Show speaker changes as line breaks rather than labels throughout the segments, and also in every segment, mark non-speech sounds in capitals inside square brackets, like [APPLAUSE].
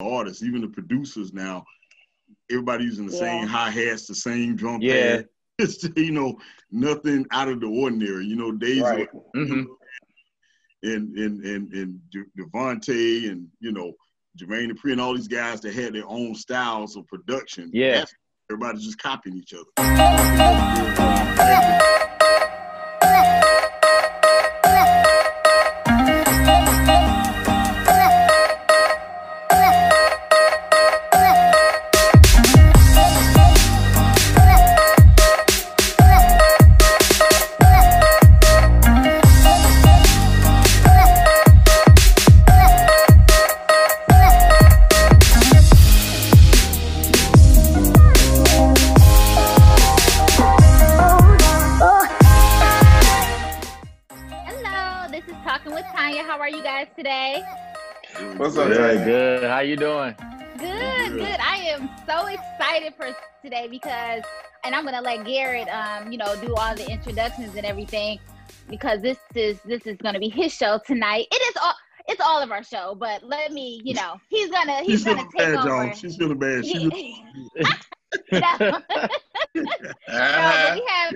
artists, even the producers now. Everybody using the
Yeah.
same hi hats, the same drum
Yeah.
pad. [LAUGHS] It's you know nothing out of the ordinary. You know, days
Right.
Mhm.
and and and and De- Devontae and you know Jermaine Dupri and all these guys that had their own styles of production.
Yeah.
That's- everybody's just copying each other. [LAUGHS]
and I'm gonna let Garrett, um, you know, do all the introductions and everything because this is this is gonna be his show tonight. It is all. It's all of our show, but let me, you know, he's gonna he's
She's
gonna take
bad,
over.
y'all. She's feeling bad. She
He-
was,
no, [LAUGHS] no, we have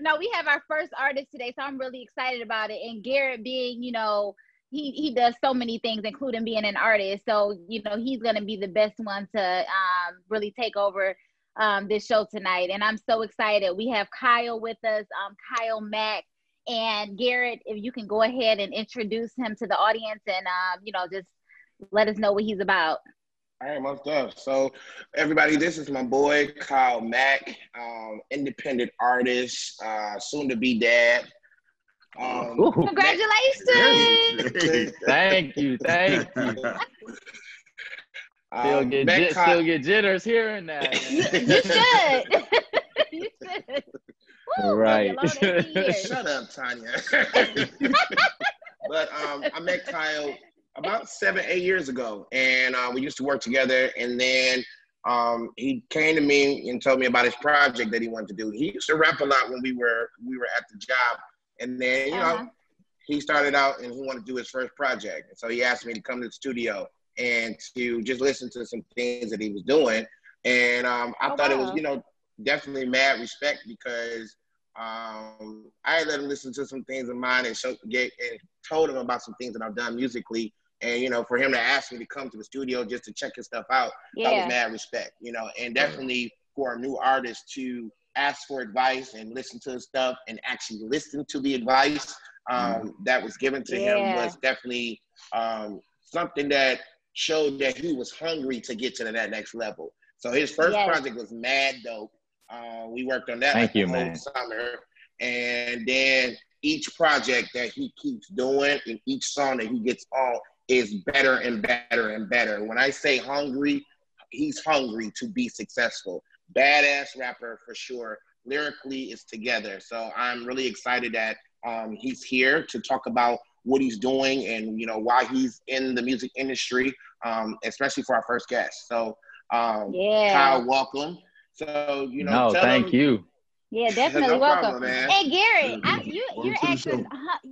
no, we have our first artist today, so I'm really excited about it. And Garrett being, you know, he he does so many things, including being an artist. So you know, he's gonna be the best one to um, really take over um, this show tonight. And I'm so excited. We have Kyle with us, um, Kyle Mack. And Garrett, if you can go ahead and introduce him to the audience and um, you know, just let us know what he's about.
All right, most stuff. So, everybody, this is my boy Kyle Mack, um, independent artist, uh, soon to be dad. Um,
Congratulations! [LAUGHS]
Thank you, thank you. [LAUGHS] Still
um,
get
met
jit-
Kyle-
still get jitters hearing that. [LAUGHS]
you, you should. [LAUGHS] you should. Woo,
Right.
baby, long 18 years. [LAUGHS]
Shut up, Tanya. but um, I met Kyle about seven, eight years ago, and uh, we used to work together. And then um, he came to me and told me about his project that he wanted to do. He used to rap a lot when we were we were at the job, and then you
Uh-huh.
know he started out and he wanted to do his first project. And so he asked me to come to the studio and to just listen to some things that he was doing. And um, I
Oh,
thought it was, you know, definitely mad respect because um, I let him listen to some things of mine and show, get, and told him about some things that I've done musically. And, you know, for him to ask me to come to the studio just to check his stuff out, that was mad respect, you know, and definitely for a new artist to ask for advice and listen to his stuff and actually listen to the advice um, that was given to him was definitely um, something that showed that he was hungry to get to that next level. So his first
Yes.
project was mad dope. Uh, we worked on that
Thank
like
you,
the whole
man.
summer, and then each project that he keeps doing and each song that he gets on is better and better and better. When I say hungry, he's hungry to be successful. Badass rapper for sure. Lyrically is together. So I'm really excited that um, he's here to talk about what he's doing and you know why he's in the music industry, um, especially for our first guest. So um,
Yeah.
Kyle, welcome. So you know,
no,
tell
thank
him-
you.
Yeah, [LAUGHS] definitely
No
welcome.
problem.
Hey Gary, I, you
Welcome
you're acting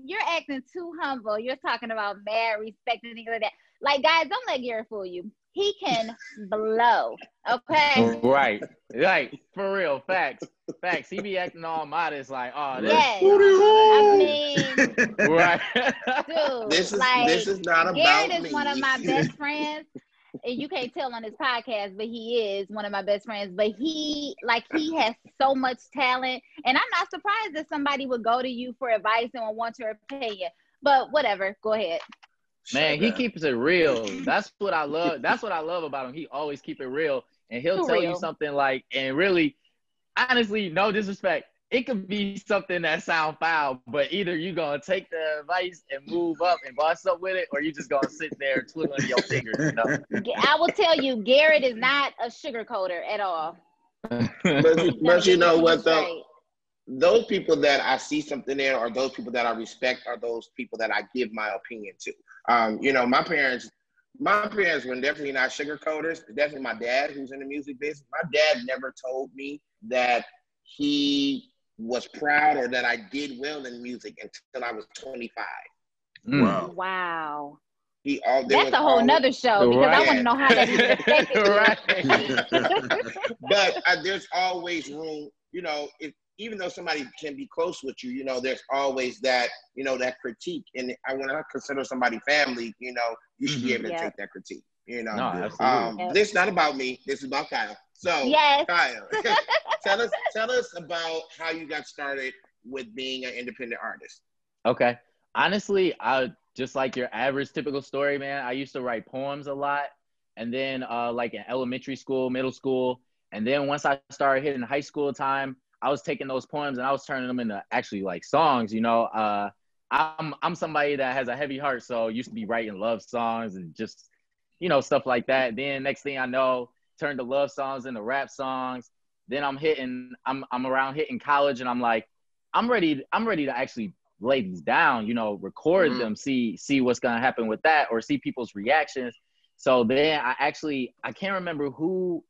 you're acting too humble. You're talking about mad respect and things like that. Like guys, don't let Gary fool you. He can [LAUGHS] blow. Okay.
Right, right, for real, facts, facts. He be acting all modest, like, oh, this,
Yes. I mean,
right.
dude,
This is
like
this is not about
Garrett is
me.
one of my [LAUGHS] best friends. And you can't tell on his podcast, but he is one of my best friends. But he, like, he has so much talent, and I'm not surprised that somebody would go to you for advice and would want your opinion. But whatever, go ahead.
Man, he
up.
keeps it real. [CLEARS THROAT] That's what I love. That's what I love about him. He always keep it real, and he'll
Too
tell
real.
you something like, and really, honestly, no disrespect. It could be something that sound foul, but either you gonna take the advice and move up and boss up with it, or you just gonna sit there twiddling your fingers. You know?
G- I will tell you, Garrett is not a sugarcoater at all.
But, you- but you know what though? Those people that I see something in, or those people that I respect, are those people that I give my opinion to. Um, you know, my parents, my parents were definitely not sugarcoaters. Definitely my dad, who's in the music business. My dad never told me that he was proud or that I did well in music until I was 25.
Mm.
Wow.
Wow.
He all
That's a whole
always-
nother show because I want to know how that even [LAUGHS] affected
right. [LAUGHS]
but uh, there's always room, you know, if, even though somebody can be close with you, you know, there's always that, you know, that critique. And I when I consider somebody family, you know, you should be
Mhm.
able to
Yeah.
take that critique. You know,
No,
um,
Yeah.
this is not about me. This is about Kyle. So,
Yes.
Kyle, [LAUGHS] [LAUGHS] tell us tell us about how you got started with being an independent artist.
Okay. Honestly, I just like your average typical story, man. I used to write poems a lot. And then uh like in elementary school, middle school, and then once I started hitting high school time, I was taking those poems and I was turning them into actually like songs, you know. Uh I'm I'm somebody that has a heavy heart, so used to be writing love songs and just you know stuff like that. Then next thing I know, turned the love songs into rap songs. Then I'm hitting I'm I'm around hitting college and I'm like I'm ready I'm ready to actually lay these down, you know, record
Mhm.
them, see see what's gonna happen with that, or see people's reactions. So then I actually I can't remember who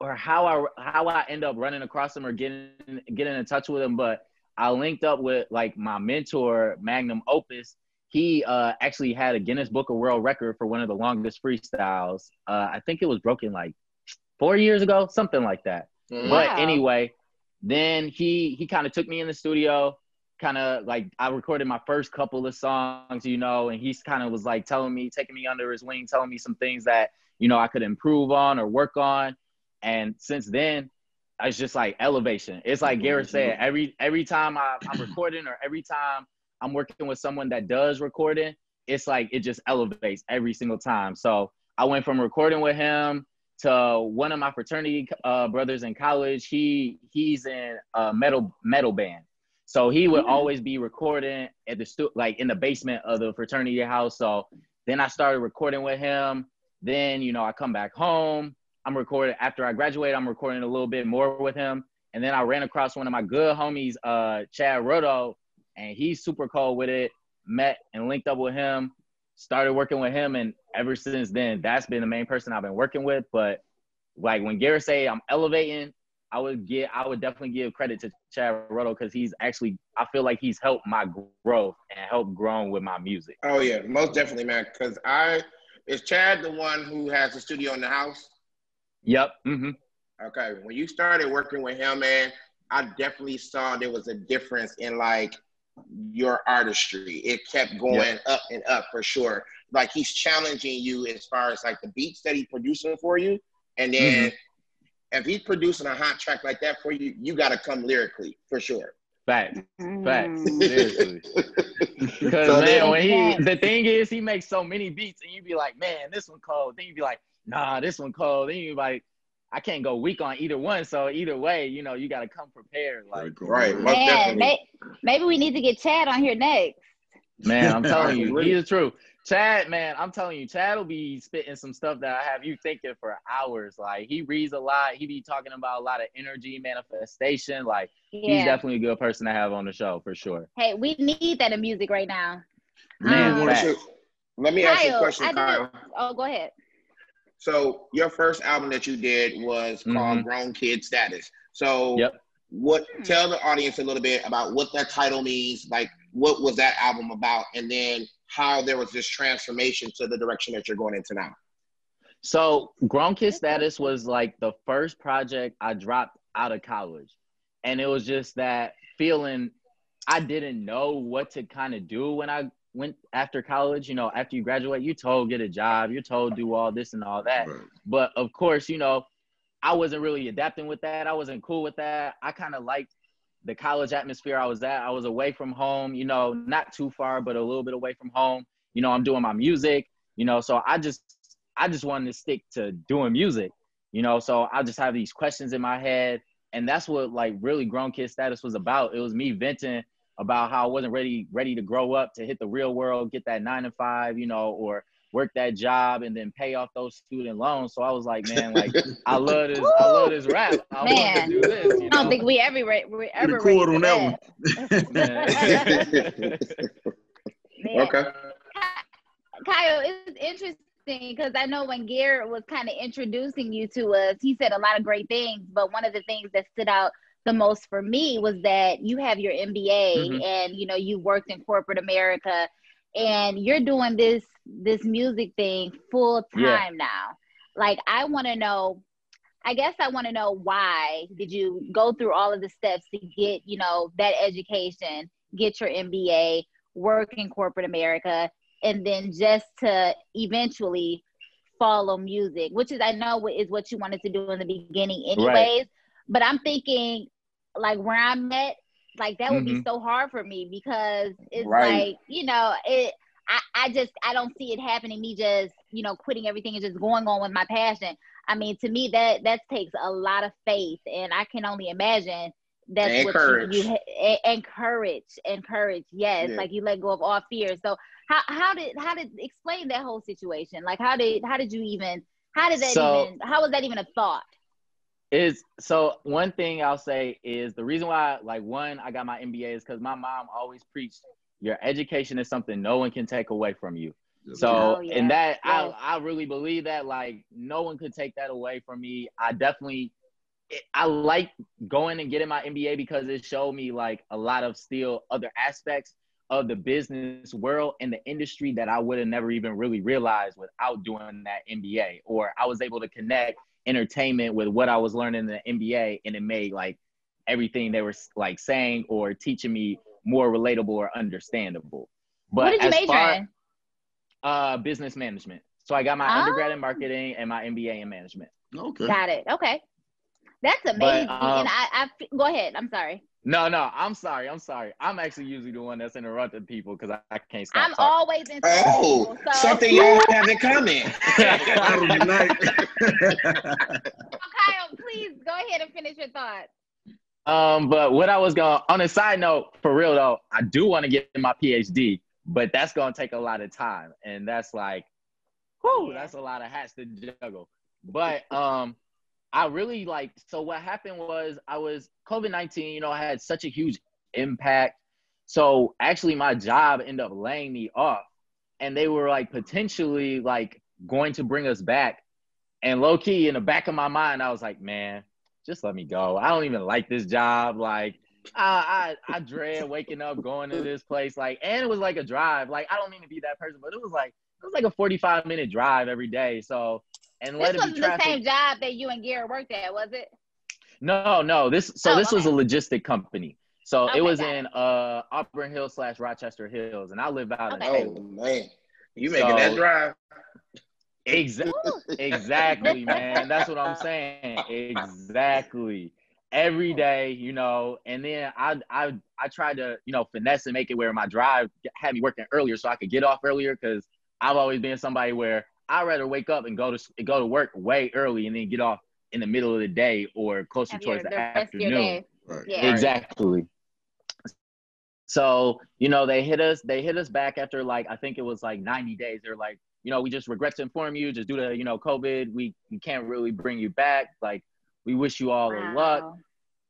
or how I how I end up running across them or getting getting in touch with them, but I linked up with like my mentor Magnum Opus. He uh, actually had a Guinness Book of World Record for one of the longest freestyles. Uh, I think it was broken like four years ago, something like that.
Mhm.
But anyway, then he he kind of took me in the studio, kind of like I recorded my first couple of songs, you know, and he's kind of was like telling me, taking me under his wing, telling me some things that you know I could improve on or work on. And since then, it's just like elevation. It's like Garrett said, every every time I, I'm recording or every time I'm working with someone that does recording, it's like it just elevates every single time. So I went from recording with him to one of my fraternity uh, brothers in college. He he's in a metal metal band, so he would
Mm.
always be recording at the stu- like in the basement of the fraternity house. So then I started recording with him. Then you know I come back home. I'm recording after I graduate. I'm recording a little bit more with him, and then I ran across one of my good homies, uh, Chad Roto, and he's super cool with it. Met and linked up with him started working with him and ever since then that's been the main person i've been working with but like when garrett say i'm elevating i would get i would definitely give credit to chad Roto because he's actually i feel like he's helped my growth and helped grown with my music
Oh yeah, most definitely, man. Because I is Chad the one who has the studio in the house.
Yep hmm
Okay, when you started working with him, man, I definitely saw there was a difference in like your artistry. It kept going up and up for sure. Like he's challenging you as far as like the beats that he's producing for you, and then if he's producing a hot track like that for you, you got to come lyrically for sure.
Facts facts
Mm.
seriously [LAUGHS] because
So
man when he the thing is he makes so many beats and you'd be like man this one cold then you'd be like nah this one cold then you be like I can't go weak on either one. So either way, you know, you got to come prepared. Like,
Right, most
Man,
definitely.
may, maybe we need to get Chad on here next.
man, I'm [LAUGHS] telling you, he's the truth. Chad, man, I'm telling you, Chad will be spitting some stuff that I have you thinking for hours. Like he reads a lot. He be talking about a lot of energy manifestation. Like he's definitely a good person to have on the show for sure.
Hey, we need that in music right now.
Man,
Um,
Wanna
facts.
shoot- Let me ask you a question, Kyle.
Oh, go ahead.
So your first album that you did was called
Mhm.
Grown Kid Status. So
Yep.
what
Hmm.
tell the audience a little bit about what that title means, like what was that album about, and then how there was this transformation to the direction that you're going into now.
So Grown Kid Status was like the first project I dropped out of college. And it was just that feeling I didn't know what to kind of do when I went after college. You know, after you graduate, you're told get a job, you're told do all this and all that.
Right.
But of course, you know, I wasn't really adapting with that. I wasn't cool with that. I kind of liked the college atmosphere I was at. I was away from home, you know, not too far, but a little bit away from home. You know, I'm doing my music, you know, so I just I just wanted to stick to doing music, you know, so I just have these questions in my head. And that's what like really grown kid status was about. It was me venting about how I wasn't ready ready to grow up to hit the real world, get that nine to five, you know, or work that job and then pay off those student loans. So I was like, man, like I [LAUGHS] love this, I love this rap. I want
Man.
to do this. You
I don't think we ever re- we ever
Record on
for
that one.
Man. [LAUGHS]
Man.
Okay.
Kyle, it's interesting because I know when Garrett was kind of introducing you to us, he said a lot of great things. But one of the things that stood out the most for me was that you have your MBA
Mhm.
and you know you worked in corporate America, and you're doing this this music thing full time
Yeah.
now. Like I want to know I guess I want to know why did you go through all of the steps to get, you know, that education, get your MBA, work in corporate America, and then just to eventually follow music, which is I know what- is what you wanted to do in the beginning anyways. But I'm thinking like where I'm at, like that would be
Mhm.
so hard for me because it's
Right.
like, you know, it I, I just I don't see it happening, me just, you know, quitting everything and just going on with my passion. I mean, to me that that takes a lot of faith and I can only imagine that's
And
what
courage.
you, you ha- and courage yes
Yeah.
like you let go of all fear so how how did how did explain that whole situation like how did how did you even how did that
So-
even how was that even a thought
is so one thing I'll say is the reason why like one I got my MBA is because my mom always preached your education is something no one can take away from you. So
Oh, yeah.
and that
Yes.
I I really believe that like no one could take that away from me. I definitely I like going and getting my MBA because it showed me like a lot of still other aspects of the business world and the industry that I would have never even really realized without doing that MBA. Or I was able to connect entertainment with what I was learning in the MBA, and it made like everything they were like saying or teaching me more relatable or understandable. But
what did you
as
major
far-
in
uh, business management. So I got my
Ah.
undergrad in marketing and my MBA in management.
Okay.
got it okay that's amazing
um,
and I, I go ahead i'm sorry
No, no, I'm sorry. I'm sorry. I'm actually usually the one that's interrupting people because I, I can't stop
i'm
talking.
always in
Oh,
so,
something y'all have in common. [LAUGHS]
That'll. [LAUGHS]
Kyle, please go ahead and finish your thought
Um, but what I was going on a side note, for real though, I do want to get my PhD, but that's gonna take a lot of time, and that's like,
Yeah.
that's a lot of hats to juggle. But um, I really like. So what happened was I was COVID nineteen. You know, had such a huge impact. So actually, my job ended up laying me off, and they were like potentially like going to bring us back. And low key in the back of my mind, I was like, man, just let me go. I don't even like this job. Like, I, I I dread waking up, going to this place. Like, and it was like a drive. Like, I don't mean to be that person, but it was like it was like a 45 minute drive every day. So, and
this
let it
wasn't
be
the same job that you and Garrett worked at was it
No, no. This so
Oh,
this was a logistic company. So
Okay,
it was
got
in uh Auburn Hills slash Rochester Hills, and I live out in
Oh man, you making that drive?
Exactly. [LAUGHS] Exactly, man. That's what I'm saying. Exactly. Every day, you know, and then I I I tried to, you know, finesse and make it where my drive had me working earlier so I could get off earlier because I've always been somebody where I'd rather wake up and go to go to work way early and then get off in the middle of the day or closer
Have your,
towards
the
the
rest of your
afternoon.
day.
Right.
Yeah.
Exactly. So, you know, they hit us, they hit us back after like, I think it was like 90 days. They're like, you know, we just regret to inform you, just due to, you know, COVID, we, we can't really bring you back. Like, we wish you all the luck.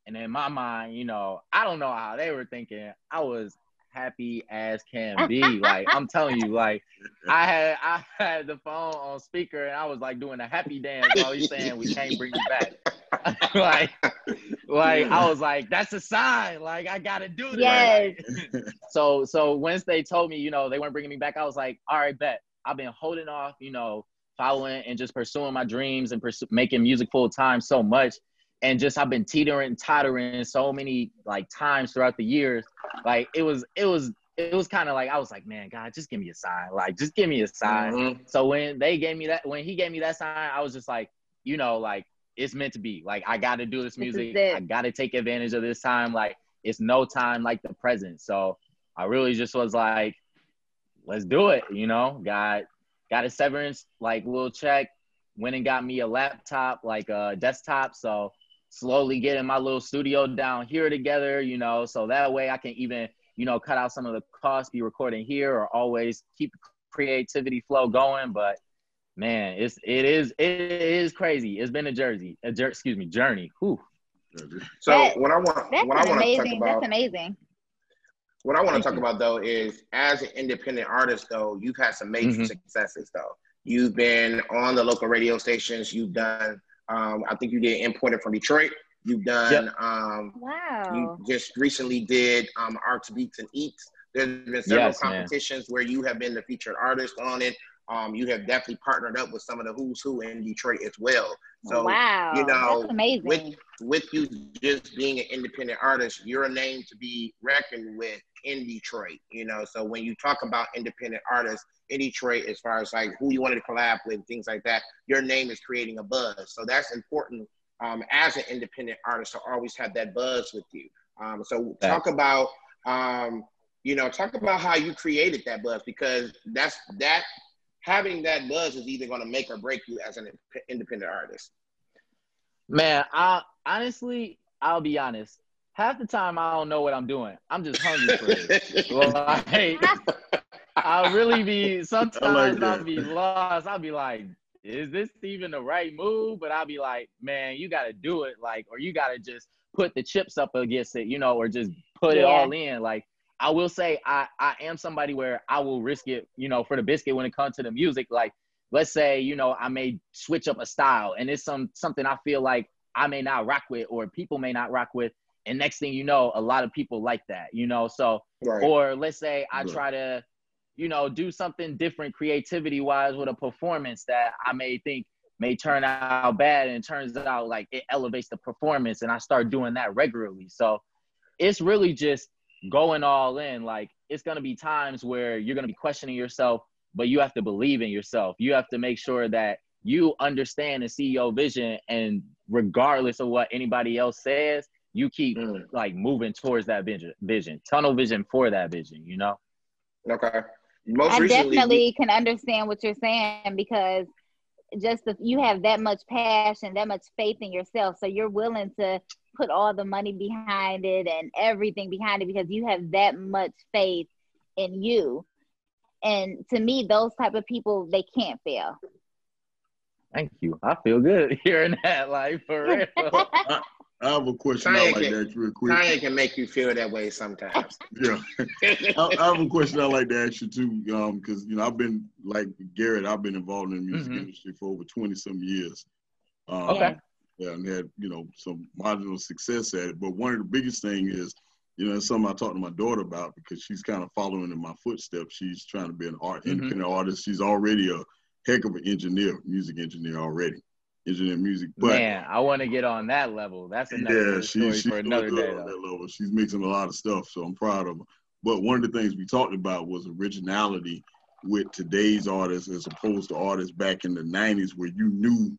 And in my mind, you know, I don't know how they were thinking. I was happy as can be. like, I'm telling you, like, I had I had the phone on speaker and I was like doing a happy dance while he's saying we can't bring you back. [LAUGHS] like, like I was like, that's a sign. Like, I gotta do this.
Yes.
So so once they told me, you know, they weren't bringing me back, I was like, all right, bet. I've been holding off, you know, following and just pursuing my dreams and pursue, making music full time so much. And just I've been teetering, and tottering so many like times throughout the years. Like it was, it was, it was kind of like I was like, man, God, just give me a sign. Like, just give me a sign.
Mhm.
So when they gave me that, when he gave me that sign, I was just like, you know, like it's meant to be. Like I got to do this
This
music.
it.
I got to take advantage of this time. Like it's no time like the present. So I really just was like, let's do it. You know, got got a severance like little check. Went and got me a laptop, like a desktop. So slowly getting my little studio down here together. You know, so that way I can even you know cut out some of the costs, be recording here, or always keep creativity flow going. But man, it's it is it is crazy. It's been a jersey, a jer- excuse me, journey. Whew.
So
That-
what I want,
That's
what I
an
want to talk
amazing.
about,
That's amazing.
What I want to talk
you.
about though is as an independent artist though, you've had some major
Mhm.
successes though. You've been on the local radio stations. You've done, um, I think you did imported from Detroit. You've done, um,
Wow.
you just recently did um, Arts Beats and Eats There's been several
Yes, man.
competitions where you have been the featured artist on it. Um, you have definitely partnered up with some of the who's who in Detroit as well. So
wow,
you know,
that's amazing.
with with you just being an independent artist, you're a name to be reckoned with in Detroit. You know, so when you talk about independent artists in Detroit, as far as like who you wanted to collab with, things like that, your name is creating a buzz. So that's important um, as an independent artist to always have that buzz with you. Um, so talk about um, you know talk about how you created that buzz because that's that having that buzz is either going to make or break you as an independent artist.
Man, I honestly, I'll be honest. Half the time, I don't know what I'm doing. I'm just hungry for it. [LAUGHS] like, I'll really be. Sometimes
that.
I'll be lost. I'll be like, "Is this even the right move?" But I'll be like, "Man, you got to do it." Like, or you got to just put the chips up against it, you know, or just put it all in. Like, I will say, I I am somebody where I will risk it, you know, for the biscuit when it comes to the music. Like, let's say, you know, I may switch up a style, and it's some something I feel like I may not rock with, or people may not rock with. And next thing you know, a lot of people like that, you know. So
Right.
or let's say I
Right.
try to, you know, do something different creativity wise with a performance that I may think may turn out bad and it turns out like it elevates the performance and I start doing that regularly. So it's really just going all in. Like it's gonna be times where you're gonna be questioning yourself, but you have to believe in yourself. You have to make sure that you understand and see your vision and regardless of what anybody else says, you keep
Mm.
like moving towards that vision, vision, tunnel vision for that vision, you know?
Okay. Most
I
recently,
definitely can understand what you're saying because just if you have that much passion, that much faith in yourself, so you're willing to put all the money behind it and everything behind it because you have that much faith in you. And to me, those type of people, they can't fail.
Thank you. I feel good [LAUGHS] hearing that, like for real. [LAUGHS]
I, I have a question
Kanye
I like
can-
that real quick.
Kanye can make you feel that way sometimes. [LAUGHS]
Yeah. I, I have a question I like to ask you too, um, because you know I've been like Garrett, I've been involved in the music
Mhm.
industry for over twenty some years. Um,
Okay.
Yeah, and had you know some marginal success at it. But one of the biggest thing is, you know, it's something I talked to my daughter about because she's kind of following in my footsteps. She's trying to be an art
Mhm.
independent artist. She's already a heck of an engineer, music engineer already, engineer music. But
Man, I want to get on that level. That's another
yeah,
story
she, she's
for another day.
on that level. She's mixing a lot of stuff, so I'm proud of her. But one of the things we talked about was originality with today's artists as opposed to artists back in the '90s, where you knew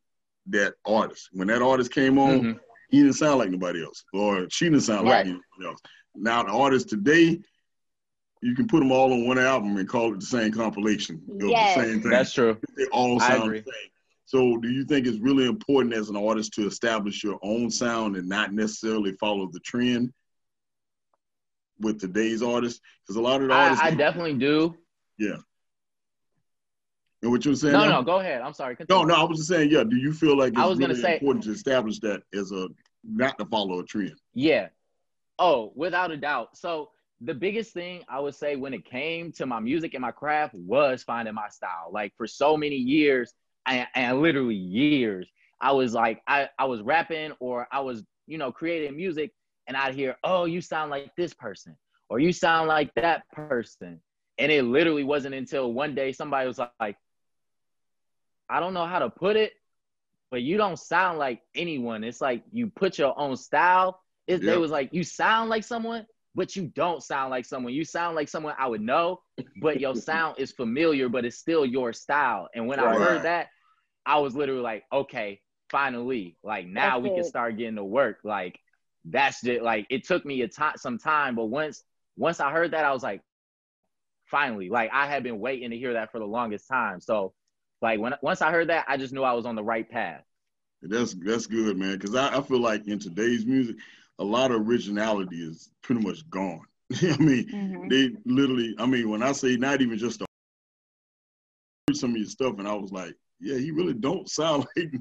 that artist. When that artist came on,
Mhm.
he didn't sound like nobody else, or she didn't sound like
Right.
anybody else. Now the artists today, you can put them all on one album and call it the same compilation
Yes.
the same thing.
That's true.
They all sound the same. So, do you think it's really important as an artist to establish your own sound and not necessarily follow the trend with today's artists? Because a lot of the artists,
I definitely do.
And what you were saying?
No,
now?
no, go ahead. I'm sorry.
no,
Continue.
no. I was just saying, yeah. Do you feel like it's
I was gonna say-
important to establish that as a not to follow a trend?
Yeah. Oh, without a doubt. So the biggest thing I would say when it came to my music and my craft was finding my style. Like for so many years, and, and literally years, I was like, I, I was rapping or I was, you know, creating music and I'd hear, oh, you sound like this person or you sound like that person. And it literally wasn't until one day somebody was like, I don't know how to put it, but you don't sound like anyone. It's like you put your own style. It,
Yep.
They was like, you sound like someone, but you don't sound like someone. You sound like someone I would know, but your [LAUGHS] sound is familiar, but it's still your style. And when I heard that, I was literally like, okay, finally, like now
That's
we can start getting to work. Like that's just like it took me a time, some time, but once once I heard that, I was like, finally, like I had been waiting to hear that for the longest time. So, like when once I heard that, I just knew I was on the right path.
That's that's good, man. Because I, I feel like in today's music, a lot of originality is pretty much gone. [LAUGHS] I mean,
Mhm.
they literally. I mean, when I say not even just a, heard some of your stuff, and I was like, yeah, he really don't sound [LAUGHS] like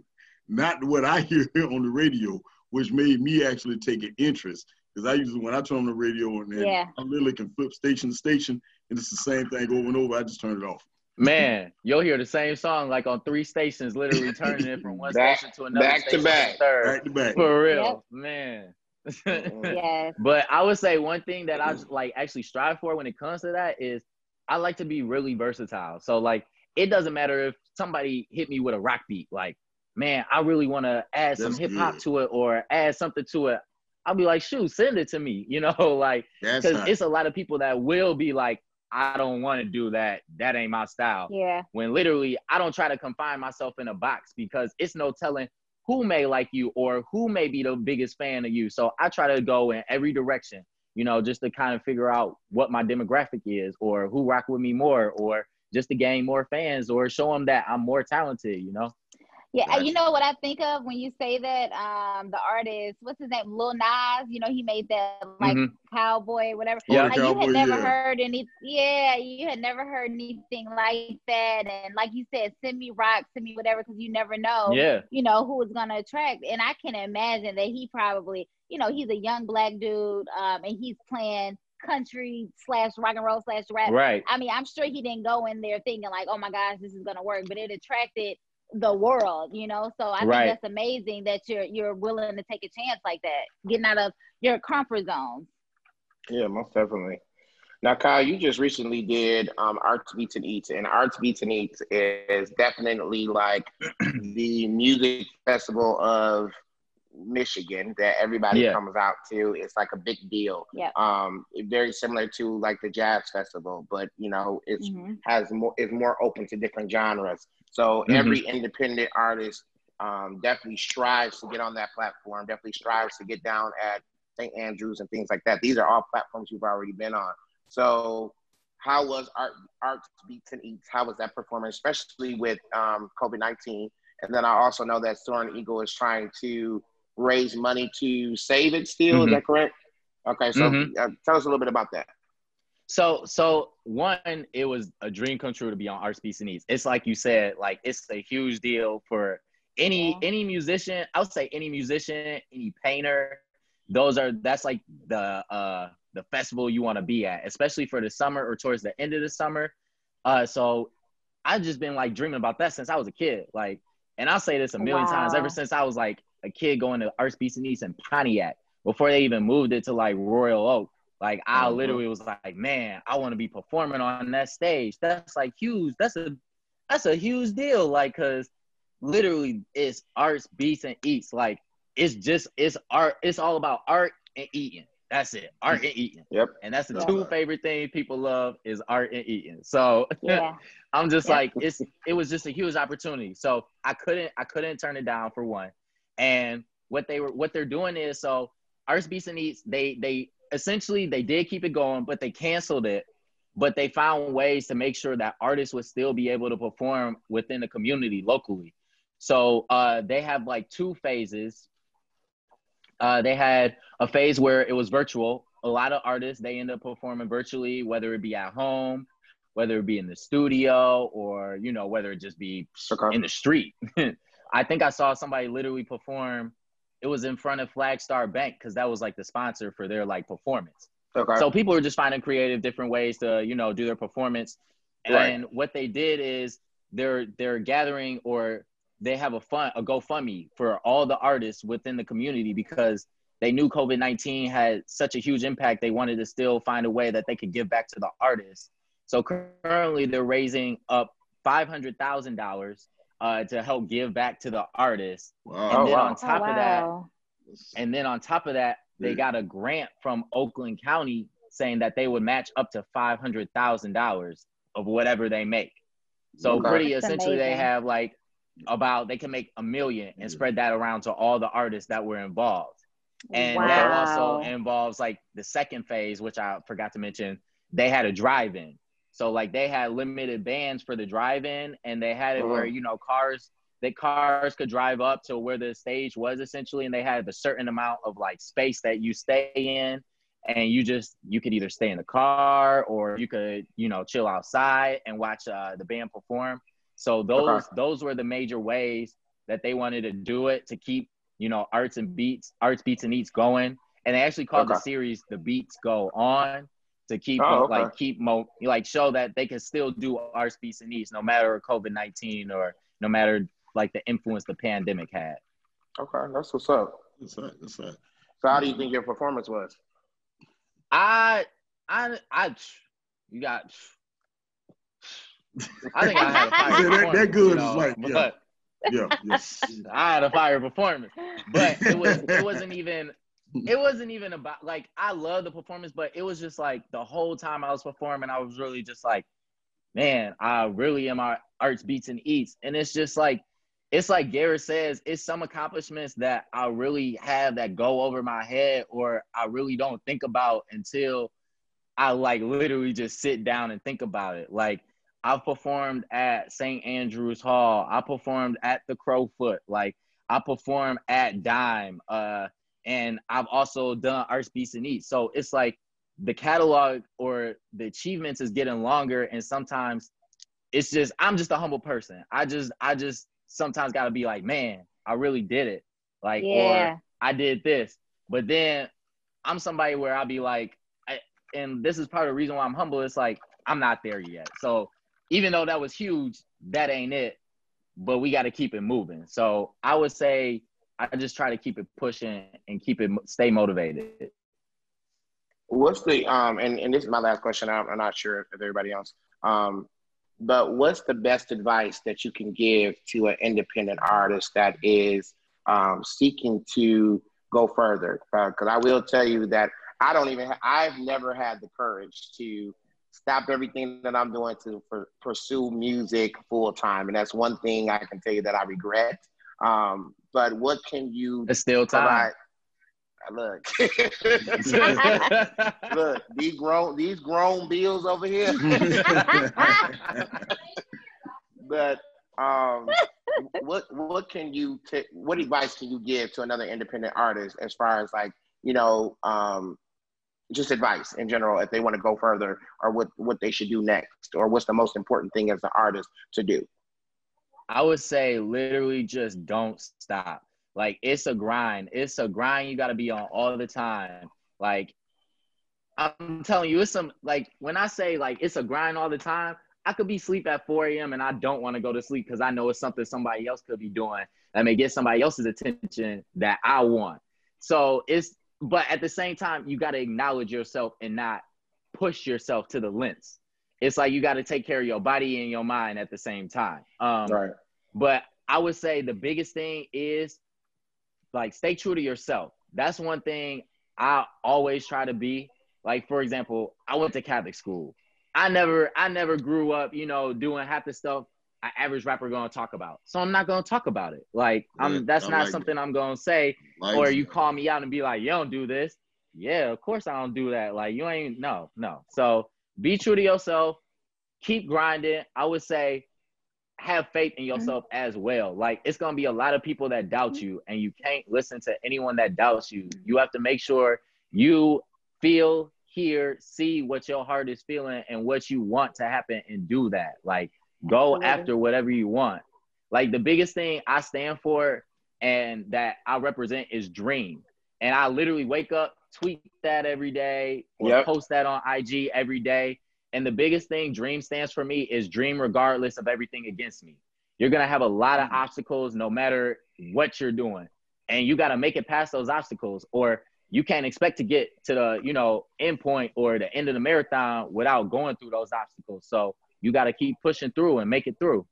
not what I hear [LAUGHS] on the radio, which made me actually take an interest. Because I usually when I turn on the radio and, and
Yeah.
I literally can flip station to station, and it's the same thing over and over. I just turn it off.
Man, you'll hear the same song like on three stations, literally turning it from one [LAUGHS]
Back-
station to another
back to
station
back.
third.
Back to back.
For real,
Yep.
man. Mm-hmm. [LAUGHS]
yes.
But I would say one thing that I mm-hmm. like actually strive for when it comes to that is I like to be really versatile. So like it doesn't matter if somebody hit me with a rock beat, like, man, I really want to add some hip hop to it or add something to it. I'll be like, shoot, send it to me, [LAUGHS] you know, like because it's a lot of people that will be like, I don't want to do that. That ain't my style.
Yeah.
When literally I don't try to confine myself in a box because it's no telling who may like you or who may be the biggest fan of you. So I try to go in every direction, you know, just to kind of figure out what my demographic is or who rock with me more or just to gain more fans or show them that I'm more talented, you know?
Yeah, gotcha. you know what I think of when you say that. Um, the artist, what's his name, Lil Nas. You know, he made that like mm-hmm. cowboy, whatever.
Yeah,
like,
cowboy,
you had never
yeah.
heard any. Yeah, you had never heard anything like that. And like you said, send me rock, send me whatever, because you never know.
Yeah.
You know who is gonna attract, and I can imagine that he probably, you know, he's a young black dude, um, and he's playing country slash rock and roll slash rap.
Right.
I mean, I'm sure he didn't go in there thinking like, oh my gosh, this is gonna work, but it attracted the world, you know. So I
right.
think that's amazing that you're you're willing to take a chance like that, getting out of your comfort zone.
Yeah, most definitely. Now, Kyle, you just recently did um, Arts Beats and Eats, and Arts Beats and Eats is definitely like [CLEARS THROAT] the music festival of Michigan that everybody
Yeah.
comes out to. It's like a big deal.
Yeah.
Um, very similar to like the jazz festival, but you know, it's
Mhm.
has more is more open to different genres. So
Mhm.
every independent artist um, definitely strives to get on that platform. Definitely strives to get down at St. Andrews and things like that. These are all platforms you've already been on. So, how was art arts beats and eats? How was that performance, especially with um, COVID nineteen? And then I also know that Soaring Eagle is trying to raise money to save it. Still,
Mhm.
is that correct? Okay, so
Mhm.
uh, tell us a little bit about that.
So, so one, it was a dream come true to be on Arts Beats and Eats. It's like you said, like it's a huge deal for any
Yeah.
any musician. I would say any musician, any painter. Those are that's like the uh the festival you want to be at, especially for the summer or towards the end of the summer. Uh, so I've just been like dreaming about that since I was a kid. Like, and I'll say this a million times ever since I was like a kid going to Arts Beats and Eats in Pontiac before they even moved it to like Royal Oak. Like I
Mhm.
literally was like, man, I want to be performing on that stage. That's like huge. That's a that's a huge deal. Like, cause literally it's arts, beats, and eats. Like it's just it's art. It's all about art and eating. That's it. Art and eating.
Yep.
And that's the
Yeah.
two favorite things people love is art and eating. So [LAUGHS]
Yeah.
I'm just
Yeah.
like it's it was just a huge opportunity. So I couldn't I couldn't turn it down for one. And what they were what they're doing is so Arts Beats and Eats, they they essentially they did keep it going, but they canceled it. But they found ways to make sure that artists would still be able to perform within the community locally. So uh, they have like two phases. Uh, they had a phase where it was virtual. A lot of artists they end up performing virtually, whether it be at home, whether it be in the studio, or you know whether it just be in the street. [LAUGHS] I think I saw somebody literally perform. It was in front of Flagstar Bank because that was like the sponsor for their like performance.
Okay.
So people were just finding creative different ways to, you know, do their performance. And
Right.
what they did is they're they're gathering or they have a fund a GoFundMe for all the artists within the community because they knew COVID nineteen had such a huge impact. They wanted to still find a way that they could give back to the artists. So currently they're raising up five hundred thousand dollars uh, to help give back to the artists.
Wow.
And
Oh,
then
wow.
on top
oh,
of that, and then on top of that, they got a grant from Oakland County saying that they would match up to five hundred thousand dollars of whatever they make. So
Okay.
pretty
That's
essentially, they have like about they can make a million and spread that around to all the artists that were involved. And that also involves like the second phase, which I forgot to mention. They had a drive-in, so like they had limited bands for the drive-in, and they had it where
Mhm.
you know cars that cars could drive up to where the stage was essentially, and they had a certain amount of like space that you stay in, and you just you could either stay in the car or you could you know chill outside and watch uh, the band perform. So those those were the major ways that they wanted to do it to keep you know arts and beats, arts beats and eats going, and they actually called the series "The Beats Go On." To keep
Oh, okay.
like keep mo like show that they can still do arts beats and eats no matter COVID nineteen or no matter like the influence the pandemic had.
Okay, that's what's up.
That's right. That's right.
So how do you think your performance was?
I, I, I, you got. I think I had a [LAUGHS] fire
Yeah, that- that good
performance,
is like, yeah.
but
Yeah, yeah. [LAUGHS]
I had a fire performance, but it was it wasn't even it wasn't even about like I love the performance, but it was just like the whole time I was performing, I was really just like, man, I really am our arts beats and eats, and it's just like it's like Garrett says, it's some accomplishments that I really have that go over my head or I really don't think about until I like literally just sit down and think about it. Like I've performed at St. Andrews Hall. I performed at the Crofoot. Like I performed at Dime. Uh, and I've also done Arts Beats and Eats. So it's like the catalog or the achievements is getting longer, and sometimes it's just I'm just a humble person. I just I just sometimes got to be like, man, I really did it. Like
Yeah.
or I did this. But then I'm somebody where I'll be like, I, and this is part of the reason why I'm humble. It's like I'm not there yet. So even though that was huge, that ain't it. But we got to keep it moving. So I would say I just try to keep it pushing and keep it stay motivated.
What's the um and, and this is my last question. I'm, I'm not sure if everybody else. Um, but what's the best advice that you can give to an independent artist that is um, seeking to go further? Because I will tell you that I don't even. Ha- I've never had the courage to stop everything that I'm doing to per- pursue music full time, and that's one thing I can tell you that I regret. Um, but what can you
It's still time.
provide? Look, [LAUGHS] look, these grown these grown bills over here. [LAUGHS] but um, what what can you t- what advice can you give to another independent artist as far as like you know um, just advice in general if they want to go further or what what they should do next or what's the most important thing as an artist to do?
I would say literally just don't stop. Like it's a grind. It's a grind you got to be on all the time. Like I'm telling you, it's some like when I say like it's a grind all the time. I could be sleep at 4 a.m. and I don't want to go to sleep because I know it's something somebody else could be doing that may get somebody else's attention that I want. So it's but at the same time, you got to acknowledge yourself and not push yourself to the lengths. It's like you got to take care of your body and your mind at the same time. Um,
Right.
but I would say the biggest thing is like stay true to yourself. That's one thing I always try to be. Like for example, I went to Catholic school. I never I never grew up, you know, doing half the stuff an average rapper gonna talk about. So I'm not gonna talk about it. Like I'm
Yeah,
that's
I
not
like
something I'm gonna say.
Like,
Or you call me out and be like, you don't do this. Yeah, of course I don't do that. Like you ain't no, no. So be true to yourself, keep grinding. I would say have faith in mm-hmm. yourself as well. Like it's gonna be a lot of people that doubt mm-hmm. you, and you can't listen to anyone that doubts you. You have to make sure you feel, hear, see what your heart is feeling and what you want to happen and do that. Like go
Absolutely.
after whatever you want. Like the biggest thing I stand for and that I represent is dream. And I literally wake up, tweet that every day, or
Yep.
post that on IG every day. And the biggest thing dream stands for me is dream regardless of everything against me. You're gonna have a lot of obstacles no matter what you're doing. And you gotta make it past those obstacles, or you can't expect to get to the, you know, end point or the end of the marathon without going through those obstacles. So you gotta keep pushing through and make it through.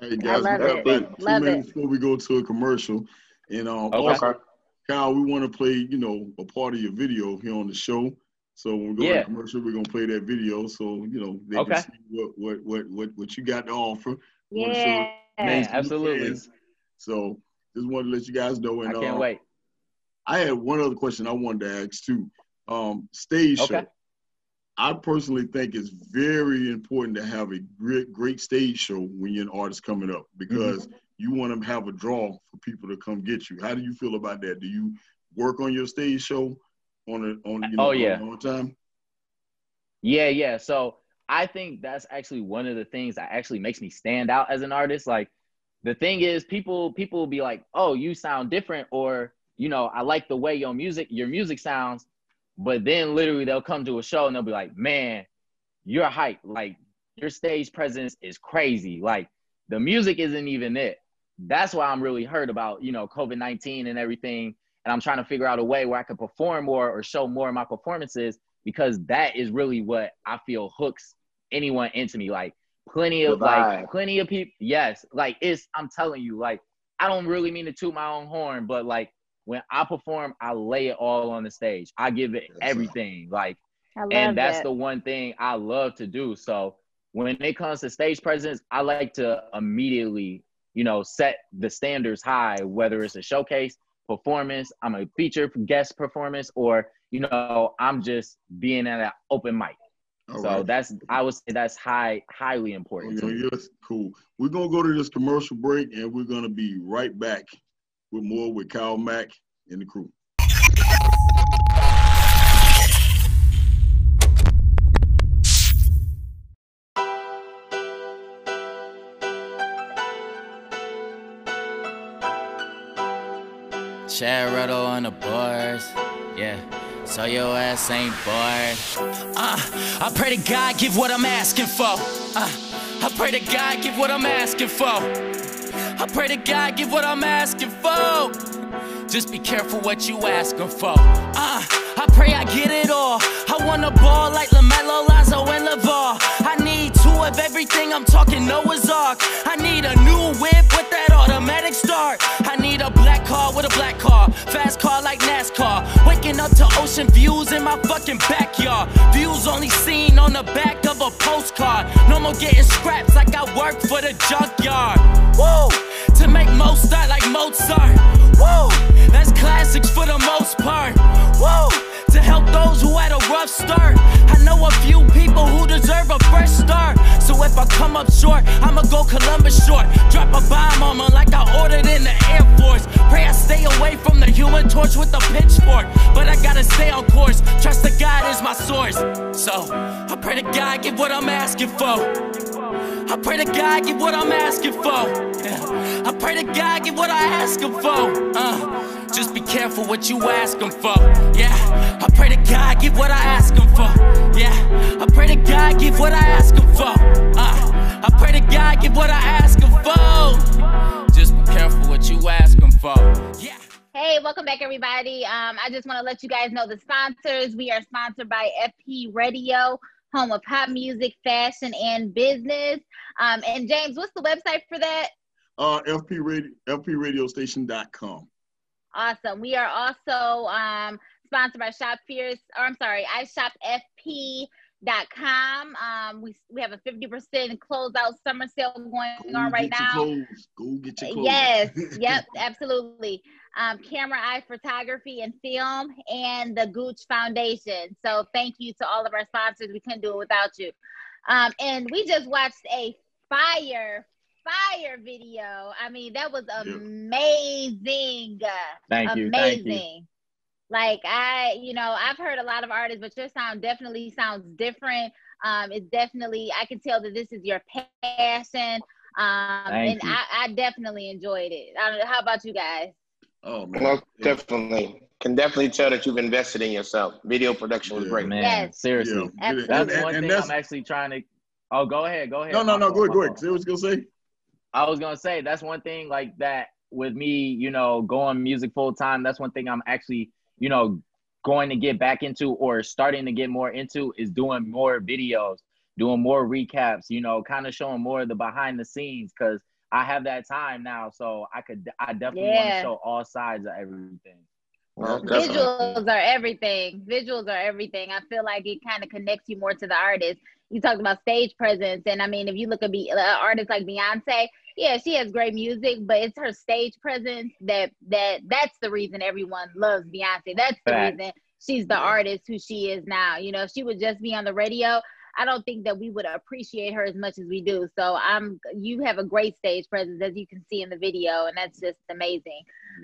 All right, guys,
love
we got
it.
about two
Love
minutes
it.
before we go to a commercial. And um,
Okay.
also, Kyle, we want to play, you know, a part of your video here on the show. So when we go
Yeah.
to commercial, we're gonna play that video so you know they
Okay.
can see what what what what what you got to offer. We wanna show
Yeah.
it
Man,
to the
absolutely.
So just wanted to let you guys know.
I can't
uh,
wait.
I had one other question I wanted to ask too. Um, stage
Okay.
show. I personally think it's very important to have a great, great stage show when you're an artist coming up because
Mm-hmm.
You want to have a draw for people to come get you. How do you feel about that? Do you work on your stage show on a on you know
Oh, yeah.
on time?
Yeah, yeah. So I think that's actually one of the things that actually makes me stand out as an artist. Like the thing is people people will be like, "Oh, you sound different," or you know, "I like the way your music your music sounds," but then literally they'll come to a show and they'll be like, "Man, you're hype. Like your stage presence is crazy. Like the music isn't even it." That's why I'm really hurt about you know COVID nineteen and everything. and I'm trying to figure out a way where I can perform more or show more of my performances because that is really what I feel hooks anyone into me. Like plenty of like plenty of people. Yes, like it's. I'm telling you, like I don't really mean to toot my own horn, but like when I perform, I lay it all on the stage. I give it everything. Like, and that's the one thing I love to do. So when it comes to stage presence, I like to immediately, you know, set the standards high, whether it's a showcase performance, I'm a feature guest performance, or you know, I'm just being at an open mic. All so right. that's I would say that's high highly important.
Oh, yes, cool. We're gonna go to this commercial break and we're gonna be right back with more with Kyle Mack and the crew.
Chad Ruddle on the boards, yeah. So your ass ain't bored. Uh, I pray to God give what I'm asking for. Uh, I pray to God give what I'm asking for. I pray to God give what I'm asking for. Just be careful what you asking for. Uh, I pray I get it all. I want a ball like LaMelo, Lonzo, and LaVar. I of everything. I'm talking Noah's Ark. I need a new whip with that automatic start. I need a black car with a black car. Fast car like NASCAR. Waking up to ocean views in my fucking backyard. Views only seen on the back of a postcard. No more getting scraps like I work for the junkyard. Woo! To make most start like Mozart. Woo! That's classics for the most part. Woo! To help those rough start. I know a few people who deserve a fresh start. So if I come up short, I'ma go Columbus short. Drop a bomb on me like I ordered in the Air Force. Pray I stay away from the human torch with the pitchfork. But I gotta stay on course. Trust that God is my source. So I pray to God get what I'm asking for. I pray to God get what I'm asking for. Yeah. I pray to God get what I ask him for. Uh, just be careful what you ask him for. Yeah. I pray to God get what I ask him for. Yeah. I pray to God get what I ask him for. Uh, I pray to God get what I ask him for. Just be careful what you ask him for. Yeah.
Hey, welcome back, everybody. Um, I just want to let you guys know the sponsors. We are sponsored by FP Radio, home of pop music, fashion, and business. Um, and James, what's the website for that?
Uh, FP Radio, FPRadiostation.com.
Awesome. We are also um, sponsored by Shop Fierce, or I'm sorry, I Shop FP dot com. Um, we we have a fifty percent closeout summer sale going Go on right now.
Go get your clothes.
Yes, yep, [LAUGHS] absolutely. Um, Camera Eye Photography and Film and the Gooch Foundation. So thank you to all of our sponsors. We couldn't do it without you. Um, and we just watched a fire, fire video. I mean, that was amazing.
Thank you.
Amazing.
Thank you.
Like I, you know, I've heard a lot of artists, but your sound definitely sounds different. Um, it's definitely I can tell that this is your passion. Um, and I, I, definitely enjoyed it. I don't know. How about you guys?
Oh man.
Well, definitely. Can definitely tell that you've invested in yourself. Video production was
Yeah.
great.
Man,
Yes.
seriously.
Yeah.
Absolutely.
That's
And-
one
and
thing
that's-
I'm actually trying to. Oh, go ahead. Go ahead.
No, no, no. Go ahead, go ahead. See what you gonna say.
I was gonna say that's one thing like that with me, you know, going music full time. That's one thing I'm actually, you know, going to get back into or starting to get more into is doing more videos, doing more recaps, you know, kind of showing more of the behind the scenes because I have that time now, so I could I definitely want to show all sides of everything.
Well.
Visuals are everything. Visuals are everything. I feel like it kind of connects you more to the artist. You talked about stage presence, and I mean, if you look at be, uh, artists like Beyonce, yeah, she has great music, but it's her stage presence that that that's the reason everyone loves Beyonce. That's the
Fact.
reason she's the artist who she is now. You know, if she would just be on the radio, I don't think that we would appreciate her as much as we do. So I'm you have a great stage presence as you can see in the video, and that's just amazing.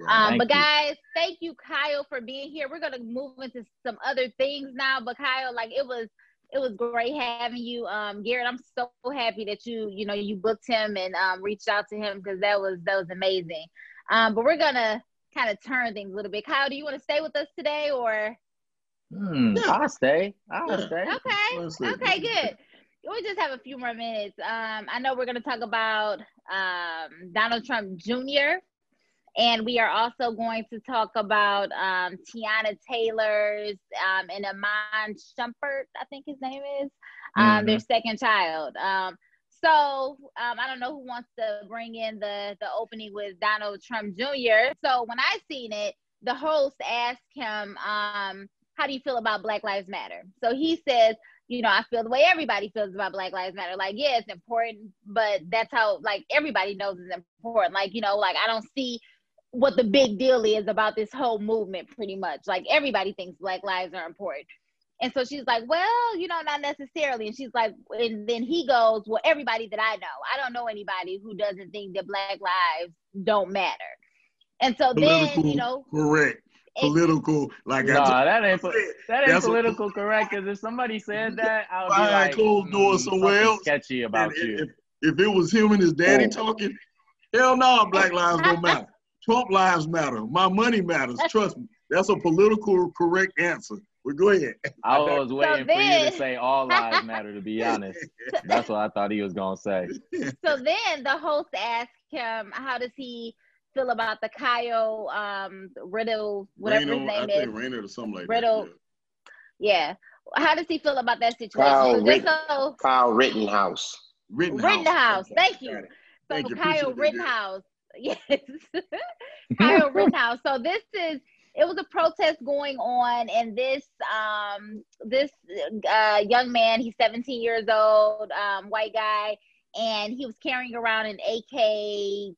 Um,
Thank
but
you.
guys, thank you, Kyle, for being here. We're gonna move into some other things now. But Kyle, like it was, it was great having you. Um, Garrett, I'm so happy that you, you know, you booked him and um, reached out to him because that was that was amazing. Um, but we're gonna kind of turn things a little bit. Kyle, do you want to stay with us today or?
Hmm,
Yeah.
I'll stay. I'll
Yeah.
stay.
Okay,
Honestly.
okay, good. We just have a few more minutes. Um, I know we're gonna talk about um, Donald Trump Jr. And we are also going to talk about um, Teyana Taylor's um, and Iman Shumpert, I think his name is, um, mm-hmm. their second child. Um, so um, I don't know who wants to bring in the the opening with Donald Trump Jr. So when I seen it, the host asked him, um, "How do you feel about Black Lives Matter?" So he says, "You know, I feel the way everybody feels about Black Lives Matter. Like, yeah, it's important, but that's how like everybody knows it's important. Like, you know, like I don't see." What the big deal is about this whole movement pretty much like everybody thinks black lives are important and so she's like, well, you know, not necessarily. And she's like, and then he goes, well, everybody that I know, I don't know anybody who doesn't think that Black lives don't matter. And so Political, then, you know,
correct. Political, like
no, nah, that ain't that ain't political a, correct. Because if somebody said that, I would be like, closed doors mm, somewhere else. Sketchy about and you.
If, if, it was him and his daddy oh. talking, hell no, Black lives don't matter. Trump lives matter. My money matters. Trust me. That's a political correct answer. Well, go ahead.
I was waiting so then, for you to say all lives matter. To be [LAUGHS] honest, that's what I thought he was gonna say. [LAUGHS]
So then the host asked him, "How does he feel about the Kyle um, Riddle, whatever his name I is,
Rainer or something like
Riddle?
That,
yeah. yeah. How does he feel about that situation?
Kyle, so Ritt- so, Kyle Rittenhouse.
Rittenhouse. Rittenhouse. Thank you. So Thank you. Kyle Rittenhouse. [LAUGHS] Yes. Kyle [LAUGHS] Rittenhouse. So this is it was a protest going on and this um this uh young man he's 17 years old um white guy and he was carrying around an AK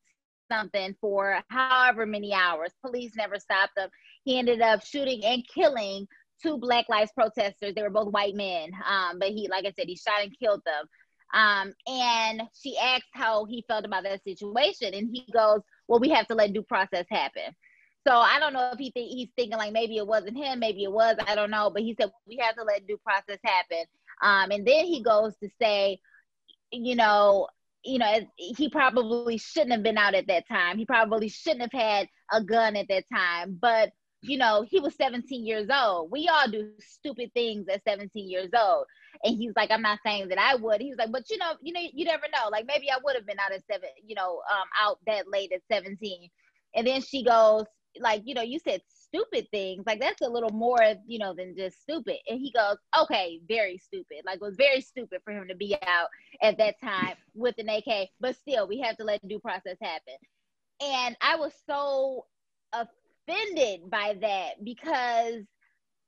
something for however many hours police never stopped him he ended up shooting and killing two black lives protesters they were both white men um but he like i said he shot and killed them um, and she asked how he felt about that situation and he goes well we have to let due process happen so I don't know if he think he's thinking like maybe it wasn't him, maybe it was, I don't know. But he said we have to let due process happen. Um, and then he goes to say, you know, you know, he probably shouldn't have been out at that time. He probably shouldn't have had a gun at that time. But you know, he was 17 years old. We all do stupid things at 17 years old. And he's like, I'm not saying that I would. He's like, but you know, you know, you never know. Like maybe I would have been out at seven, you know, um, out that late at 17. And then she goes, like you know you said stupid things like that's a little more you know than just stupid and he goes okay very stupid like it was very stupid for him to be out at that time with an ak but still we have to let due process happen and i was so offended by that because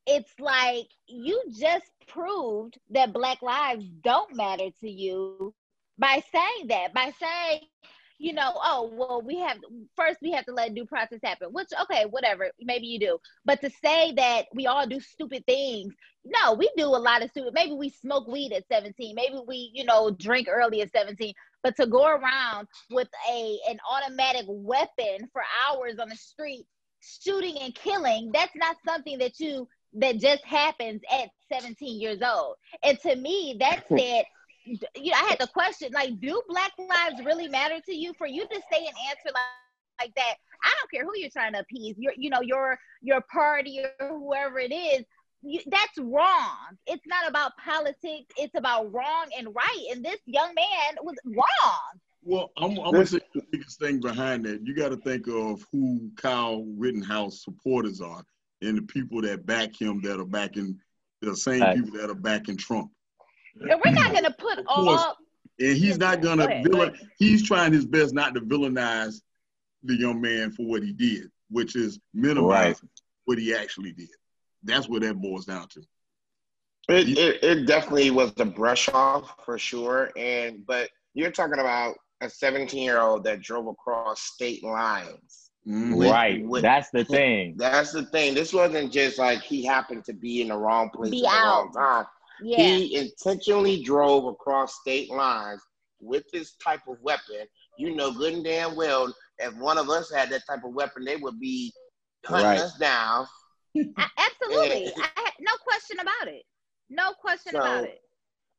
it's like you just proved that black lives don't matter to you by saying that by saying you know, oh, well, we have first we have to let due process happen, which okay, whatever, maybe you do. But to say that we all do stupid things, no, we do a lot of stupid. Maybe we smoke weed at 17, maybe we, you know, drink early at 17. But to go around with a an automatic weapon for hours on the street, shooting and killing, that's not something that you that just happens at 17 years old. And to me, that [LAUGHS] said you know, I had the question like, do Black lives really matter to you? For you to say an answer like like that, I don't care who you're trying to appease. Your, you know, your your party or whoever it is. You, that's wrong. It's not about politics. It's about wrong and right. And this young man was wrong.
Well, I'm, I'm gonna say the biggest thing behind that. You got to think of who Kyle Rittenhouse supporters are, and the people that back him that are backing the same right. people that are backing Trump.
And we're not gonna put all.
And he's not gonna Go villain. He's trying his best not to villainize the young man for what he did, which is minimize right. what he actually did. That's what that boils down to.
It, it, it definitely was a brush off for sure. And but you're talking about a 17 year old that drove across state lines.
Mm-hmm. With, right. With, that's the thing.
That's the thing. This wasn't just like he happened to be in the wrong place be at the wrong time. Yeah. He intentionally drove across state lines with this type of weapon. You know good and damn well if one of us had that type of weapon, they would be hunting right. us down.
Absolutely. I, no question about it. No question so, about it.